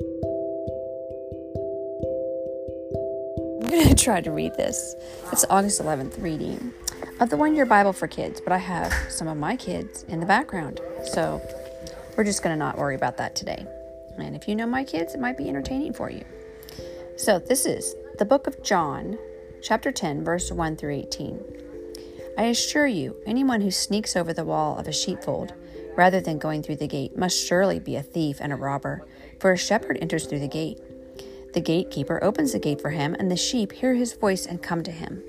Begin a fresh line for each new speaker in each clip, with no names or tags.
I'm going to try to read this. It's August 11th reading of the One Year Bible for Kids, but I have some of my kids in the background. So we're just going to not worry about that today. And if you know my kids, it might be entertaining for you. So this is the book of John, chapter 10, verse 1 through 18. I assure you, anyone who sneaks over the wall of a sheepfold rather than going through the gate must surely be a thief and a robber, for a shepherd enters through the gate. The gatekeeper opens the gate for him, and the sheep hear his voice and come to him.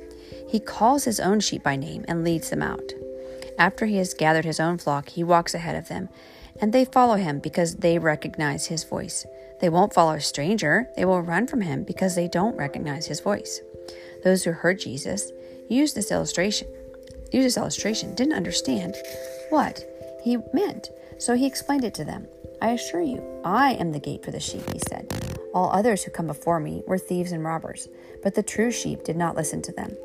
He calls his own sheep by name and leads them out. After he has gathered his own flock, he walks ahead of them, and they follow him because they recognize his voice. They won't follow a stranger, they will run from him because they don't recognize his voice. Those who heard Jesus used this illustration, used this illustration, didn't understand what he meant, so he explained it to them. I assure you, I am the gate for the sheep, he said. All others who come before me were thieves and robbers, but the true sheep did not listen to them.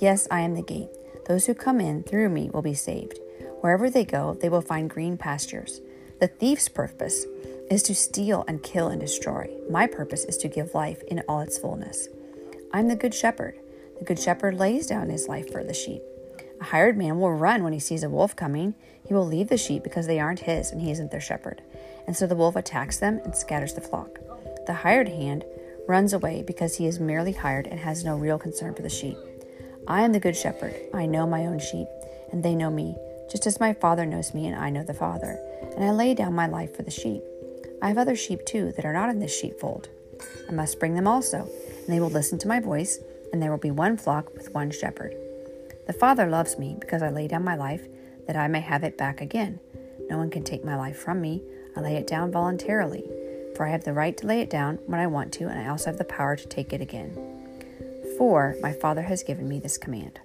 Yes, I am the gate. Those who come in through me will be saved. Wherever they go, they will find green pastures. The thief's purpose is to steal and kill and destroy. My purpose is to give life in all its fullness. I'm the good shepherd. The good shepherd lays down his life for the sheep. A hired man will run when he sees a wolf coming. He will leave the sheep because they aren't his and he isn't their shepherd. And so the wolf attacks them and scatters the flock. The hired hand runs away because he is merely hired and has no real concern for the sheep. I am the good shepherd. I know my own sheep, and they know me, just as my Father knows me and I know the Father. And I lay down my life for the sheep. I have other sheep too that are not in this sheepfold. I must bring them also, and they will listen to my voice, and there will be one flock with one shepherd. The Father loves me because I lay down my life that I may have it back again. No one can take my life from me. I lay it down voluntarily, for I have the right to lay it down when I want to, and I also have the power to take it again. For my Father has given me this command.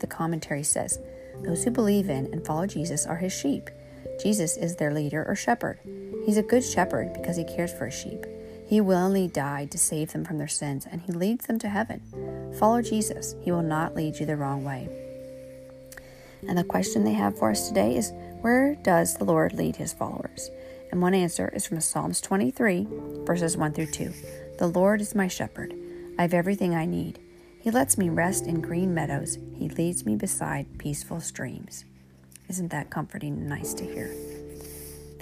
The commentary says, Those who believe in and follow Jesus are his sheep. Jesus is their leader or shepherd. He's a good shepherd because he cares for his sheep. He willingly died to save them from their sins, and he leads them to heaven. Follow Jesus, he will not lead you the wrong way. And the question they have for us today is Where does the Lord lead his followers? And one answer is from Psalms 23, verses 1 through 2. The Lord is my shepherd. I have everything I need. He lets me rest in green meadows. He leads me beside peaceful streams. Isn't that comforting and nice to hear?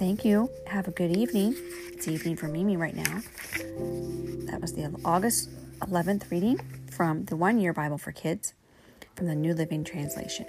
Thank you. Have a good evening. It's evening for Mimi right now. That was the August 11th reading from the One Year Bible for Kids from the New Living Translation.